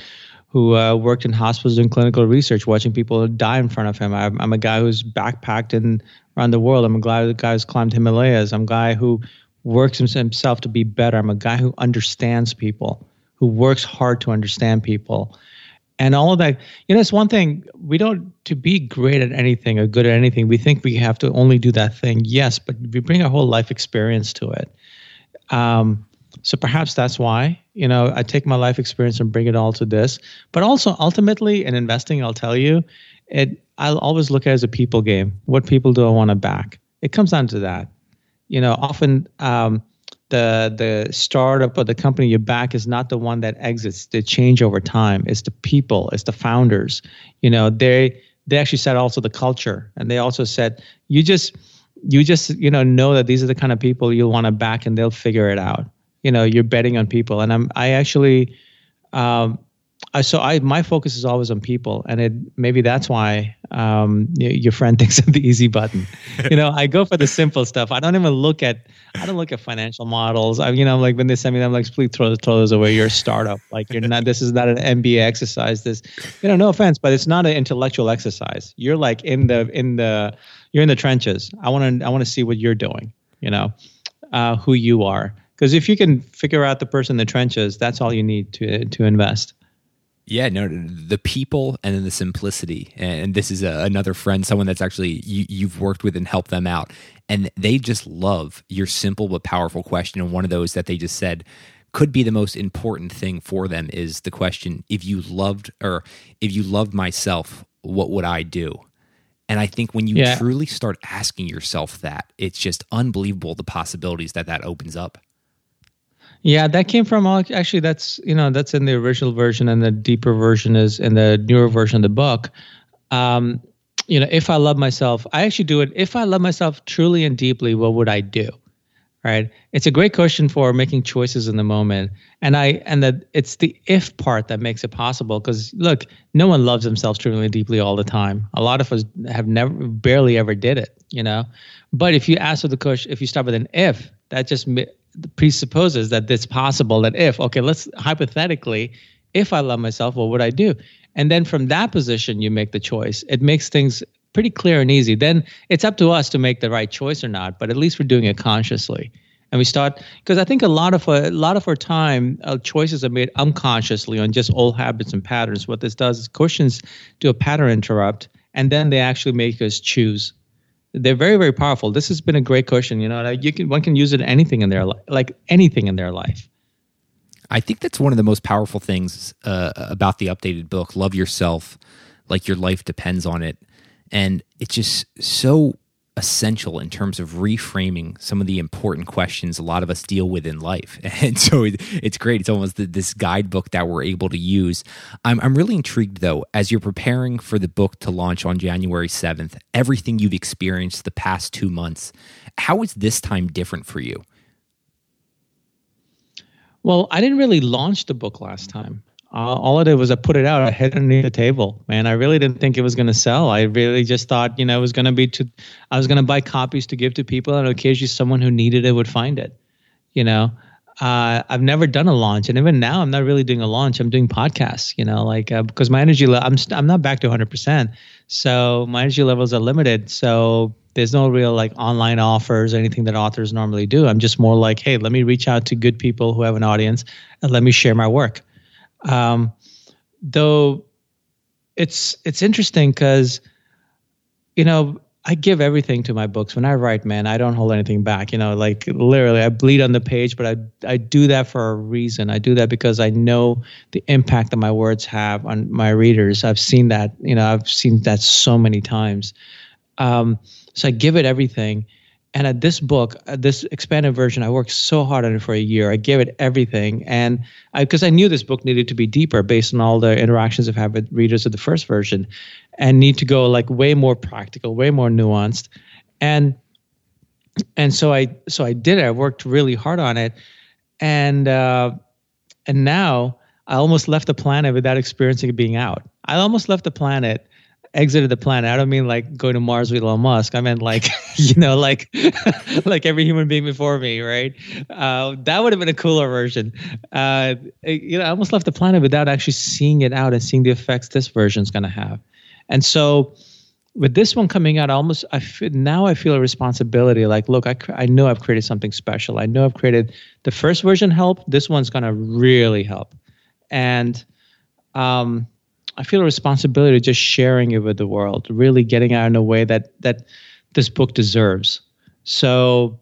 who uh, worked in hospitals and clinical research, watching people die in front of him. I'm, I'm a guy who's backpacked in around the world. I'm a guy, a guy who's climbed Himalayas. I'm a guy who works himself to be better. I'm a guy who understands people, who works hard to understand people. And all of that, you know, it's one thing we don't to be great at anything or good at anything. We think we have to only do that thing. Yes, but we bring our whole life experience to it. Um, so perhaps that's why, you know, I take my life experience and bring it all to this. But also ultimately in investing, I'll tell you, it I'll always look at it as a people game. What people do I want to back? It comes down to that. You know, often um, the the startup or the company you back is not the one that exits. They change over time. It's the people, it's the founders. You know, they they actually said also the culture. And they also said, you just you just, you know, know that these are the kind of people you'll want to back and they'll figure it out you know you're betting on people and i'm i actually um I, so I my focus is always on people, and it maybe that's why um, your friend thinks of the easy button. you know, I go for the simple stuff. I don't even look at I don't look at financial models. I, you know, like when they send me them, like please throw, throw those away. You're a startup. Like you're not. This is not an MBA exercise. This, you know, no offense, but it's not an intellectual exercise. You're like in the in the you're in the trenches. I want to I want to see what you're doing. You know, uh, who you are because if you can figure out the person in the trenches, that's all you need to to invest. Yeah, no, the people and then the simplicity. And this is a, another friend, someone that's actually you, you've worked with and helped them out. And they just love your simple but powerful question. And one of those that they just said could be the most important thing for them is the question if you loved or if you loved myself, what would I do? And I think when you yeah. truly start asking yourself that, it's just unbelievable the possibilities that that opens up. Yeah, that came from actually that's you know that's in the original version and the deeper version is in the newer version of the book. Um, you know, if I love myself, I actually do it. If I love myself truly and deeply, what would I do? Right? It's a great question for making choices in the moment, and I and that it's the if part that makes it possible. Because look, no one loves themselves truly and deeply all the time. A lot of us have never, barely ever did it. You know, but if you ask for the question, if you start with an if, that just presupposes that it's possible that if okay let's hypothetically if i love myself what would i do? And then from that position you make the choice. It makes things pretty clear and easy. Then it's up to us to make the right choice or not but at least we're doing it consciously. And we start because i think a lot of a lot of our time uh, choices are made unconsciously on just old habits and patterns. What this does is cushions do a pattern interrupt and then they actually make us choose they're very very powerful this has been a great cushion you know you can one can use it anything in their life like anything in their life i think that's one of the most powerful things uh, about the updated book love yourself like your life depends on it. And it's just so essential in terms of reframing some of the important questions a lot of us deal with in life. And so it's great. It's almost this guidebook that we're able to use. I'm, I'm really intrigued, though, as you're preparing for the book to launch on January 7th, everything you've experienced the past two months, how is this time different for you? Well, I didn't really launch the book last time. Uh, all I did was I put it out. I hid it underneath the table, man. I really didn't think it was going to sell. I really just thought, you know, it was going to be to, I was going to buy copies to give to people, and occasionally someone who needed it would find it. You know, uh, I've never done a launch, and even now, I'm not really doing a launch. I'm doing podcasts. You know, like uh, because my energy, le- I'm st- I'm not back to 100, percent so my energy levels are limited. So there's no real like online offers or anything that authors normally do. I'm just more like, hey, let me reach out to good people who have an audience, and let me share my work. Um, though it's it's interesting because you know I give everything to my books when I write. Man, I don't hold anything back. You know, like literally, I bleed on the page, but I I do that for a reason. I do that because I know the impact that my words have on my readers. I've seen that. You know, I've seen that so many times. Um, so I give it everything and at this book, uh, this expanded version, I worked so hard on it for a year. I gave it everything, and because I, I, knew this book needed to be deeper based on all the interactions I've had with readers of the first version, and need to go like way more practical, way more nuanced, and and so I so I did it. I worked really hard on it, and uh, and now I almost left the planet without experiencing it being out. I almost left the planet exited the planet. I don't mean like going to Mars with Elon Musk. I meant like, you know, like like every human being before me, right? Uh, that would have been a cooler version. Uh, you know, I almost left the planet without actually seeing it out and seeing the effects this version is going to have. And so, with this one coming out, I almost I feel, now I feel a responsibility. Like, look, I I know I've created something special. I know I've created the first version helped. This one's going to really help, and um I feel a responsibility to just sharing it with the world, really getting out in a way that that this book deserves. So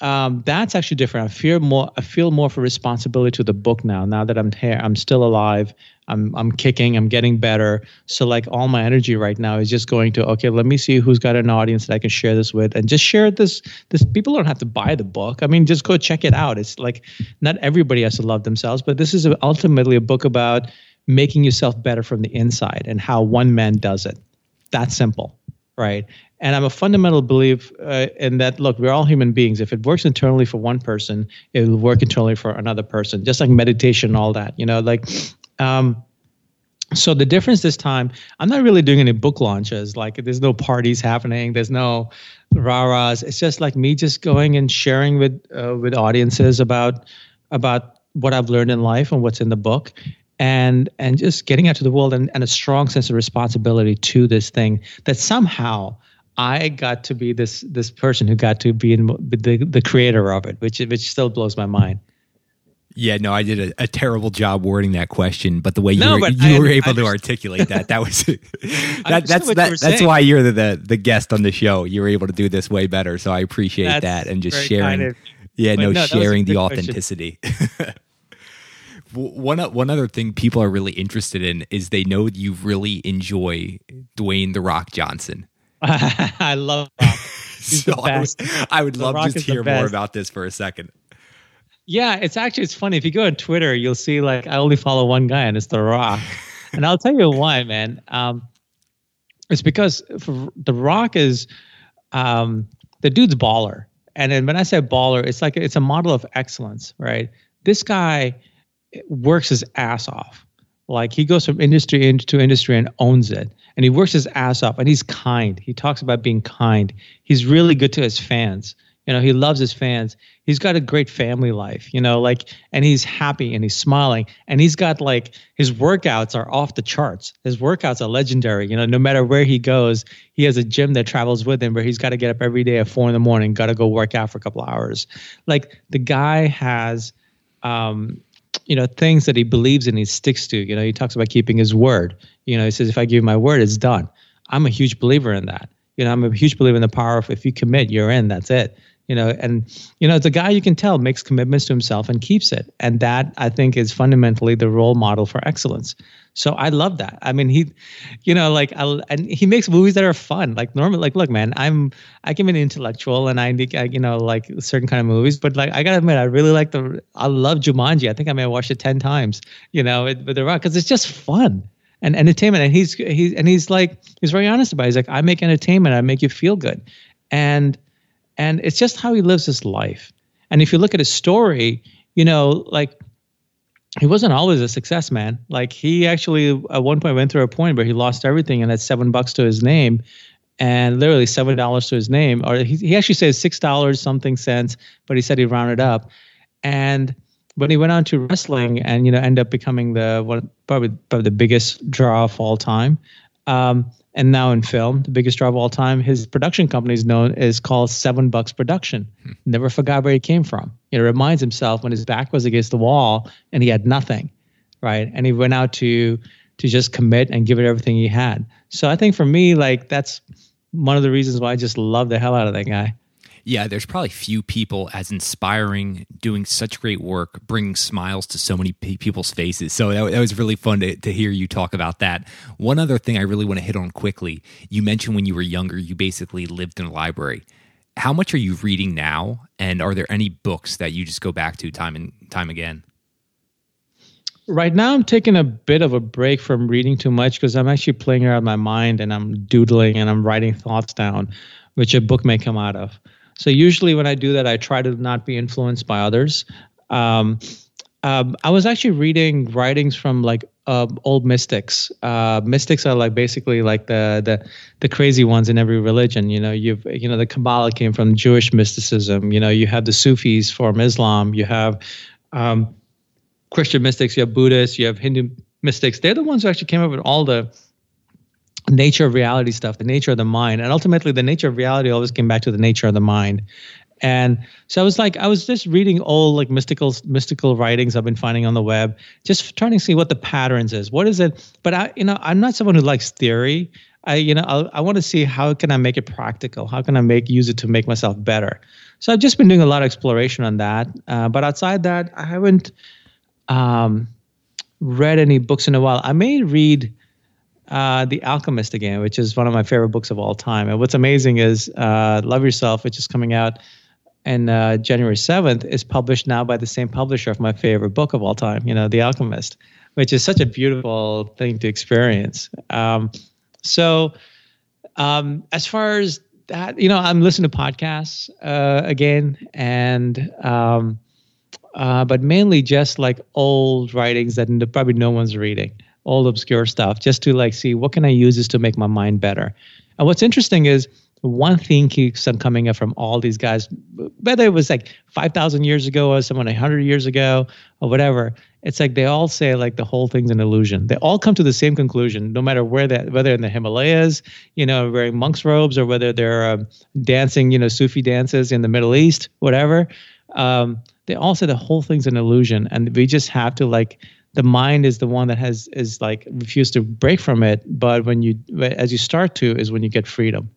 um, that's actually different. I feel more. I feel more for responsibility to the book now. Now that I'm here, I'm still alive. I'm I'm kicking. I'm getting better. So like all my energy right now is just going to okay. Let me see who's got an audience that I can share this with, and just share this. This people don't have to buy the book. I mean, just go check it out. It's like not everybody has to love themselves, but this is ultimately a book about making yourself better from the inside and how one man does it. That's simple, right? And I'm a fundamental belief uh, in that. Look, we're all human beings. If it works internally for one person, it will work internally for another person. Just like meditation and all that, you know. Like, um, so the difference this time, I'm not really doing any book launches. Like, there's no parties happening. There's no rah-rahs. It's just like me just going and sharing with uh, with audiences about about what I've learned in life and what's in the book and and just getting out to the world and, and a strong sense of responsibility to this thing that somehow I got to be this this person who got to be in the the creator of it, which which still blows my mind. Yeah, no, I did a, a terrible job wording that question, but the way you no, were, you I, were able to articulate that, that was that, that's that, that's why you're the, the, the guest on the show. You were able to do this way better, so I appreciate that's that and just sharing. Kind of, yeah, no, no sharing the authenticity. one one other thing people are really interested in is they know you really enjoy Dwayne the Rock Johnson. I love Rock. so I would, I would love to hear more about this for a second. Yeah, it's actually it's funny if you go on Twitter, you'll see like I only follow one guy and it's The Rock, and I'll tell you why, man. Um, it's because The Rock is um, the dude's baller, and then when I say baller, it's like it's a model of excellence, right? This guy works his ass off. Like he goes from industry into industry and owns it. And he works his ass off and he's kind. He talks about being kind. He's really good to his fans. You know, he loves his fans. He's got a great family life, you know, like, and he's happy and he's smiling. And he's got like his workouts are off the charts. His workouts are legendary. You know, no matter where he goes, he has a gym that travels with him where he's got to get up every day at four in the morning, got to go work out for a couple hours. Like the guy has, um, you know things that he believes in he sticks to you know he talks about keeping his word. You know he says if i give my word it's done. I'm a huge believer in that. You know i'm a huge believer in the power of if you commit you're in that's it. You know and you know it's a guy you can tell makes commitments to himself and keeps it. And that i think is fundamentally the role model for excellence so i love that. I mean he you know like I, and he makes movies that are fun. Like normally like look man i'm i can be an intellectual and i, you know like certain kind of movies but like i gotta admit i really like the i love jumanji. I think i may have watched it 10 times you know with the rock because it's just fun and entertainment. And he's he's and he's like he's very honest about it. he's like i make entertainment i make you feel good. And and it's just how he lives his life. And if you look at his story, you know, like he wasn't always a success man. Like he actually at one point went through a point where he lost everything and had seven bucks to his name and literally seven dollars to his name. Or he, he actually says six dollars something cents, but he said he rounded up. And when he went on to wrestling and you know end up becoming the one probably probably the biggest draw of all time. Um, and now in film, the biggest draw of all time. His production company is known is called Seven Bucks Production. Hmm. Never forgot where he came from. It reminds himself when his back was against the wall and he had nothing, right? And he went out to to just commit and give it everything he had. So I think for me, like that's one of the reasons why I just love the hell out of that guy. Yeah, there's probably few people as inspiring, doing such great work, bringing smiles to so many people's faces. So that, that was really fun to, to hear you talk about that. One other thing I really want to hit on quickly you mentioned when you were younger, you basically lived in a library. How much are you reading now? And are there any books that you just go back to time and time again? Right now, I'm taking a bit of a break from reading too much because I'm actually playing around my mind and I'm doodling and I'm writing thoughts down, which a book may come out of. So usually when I do that, I try to not be influenced by others. Um, um, I was actually reading writings from like uh, old mystics. Uh, mystics are like basically like the the the crazy ones in every religion. You know, you've you know the Kabbalah came from Jewish mysticism. You know, you have the Sufis from Islam. You have um, Christian mystics. You have Buddhists. You have Hindu mystics. They're the ones who actually came up with all the nature of reality stuff, the nature of the mind. And ultimately, the nature of reality always came back to the nature of the mind. And so I was like, I was just reading old like mystical mystical writings I've been finding on the web, just trying to see what the patterns is. What is it? But I, you know, I'm not someone who likes theory. I, you know, I'll, i want to see how can I make it practical? How can I make use it to make myself better? So I've just been doing a lot of exploration on that. Uh, but outside that, I haven't um, read any books in a while. I may read uh, The Alchemist again, which is one of my favorite books of all time. And what's amazing is uh, Love Yourself, which is coming out and uh, January 7th, is published now by the same publisher of my favorite book of all time, you know, The Alchemist, which is such a beautiful thing to experience. Um, so, um, as far as that, you know, I'm listening to podcasts uh, again, and um, uh, but mainly just like old writings that probably no one's reading all obscure stuff just to like see what can I use this to make my mind better. And what's interesting is one thing keeps on coming up from all these guys, whether it was like 5,000 years ago or someone 100 years ago or whatever. It's like they all say like the whole thing's an illusion. They all come to the same conclusion, no matter where that, whether in the Himalayas, you know, wearing monks' robes, or whether they're uh, dancing, you know, Sufi dances in the Middle East, whatever. Um, they all say the whole thing's an illusion, and we just have to like the mind is the one that has is like refused to break from it. But when you as you start to is when you get freedom.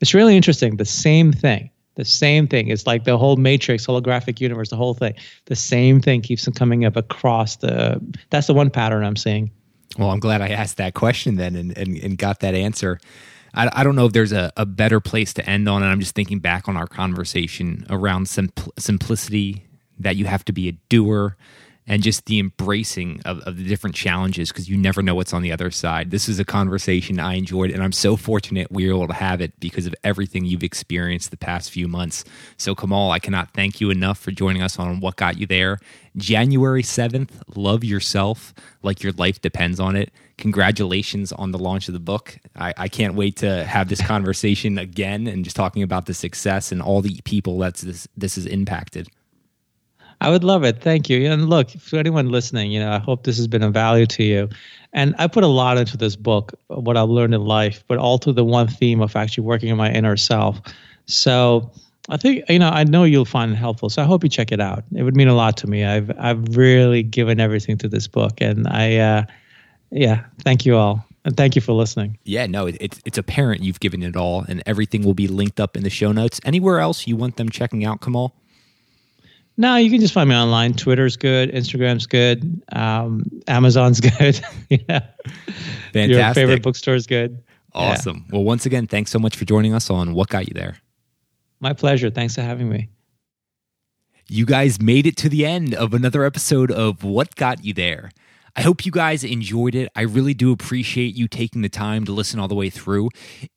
It's really interesting. The same thing. The same thing. It's like the whole matrix holographic universe the whole thing. The same thing keeps coming up across the that's the one pattern i'm seeing. Well i'm glad i asked that question then and, and, and got that answer. I, I don't know if there's a, a better place to end on and i'm just thinking back on our conversation around simpl- simplicity that you have to be a doer and just the embracing of, of the different challenges because you never know what's on the other side. This is a conversation I enjoyed, and I'm so fortunate we were able to have it because of everything you've experienced the past few months. So, Kamal, I cannot thank you enough for joining us on What Got You There. January 7th, love yourself like your life depends on it. Congratulations on the launch of the book. I, I can't wait to have this conversation again and just talking about the success and all the people that this, this has impacted. I would love it. Thank you. And look, for anyone listening, you know, I hope this has been of value to you. And I put a lot into this book, what I've learned in life, but all to the one theme of actually working on my inner self. So I think you know I know you'll find it helpful. So I hope you check it out. It would mean a lot to me. I've I've really given everything to this book, and I, uh, yeah, thank you all. And thank you for listening. Yeah, no, it, it's it's apparent you've given it all, and everything will be linked up in the show notes. Anywhere else you want them checking out, Kamal? No, you can just find me online. Twitter's good, Instagram's good, um, Amazon's good. yeah, fantastic. Your favorite bookstore is good. Awesome. Yeah. Well, once again, thanks so much for joining us on What Got You There. My pleasure. Thanks for having me. You guys made it to the end of another episode of What Got You There. I hope you guys enjoyed it. I really do appreciate you taking the time to listen all the way through.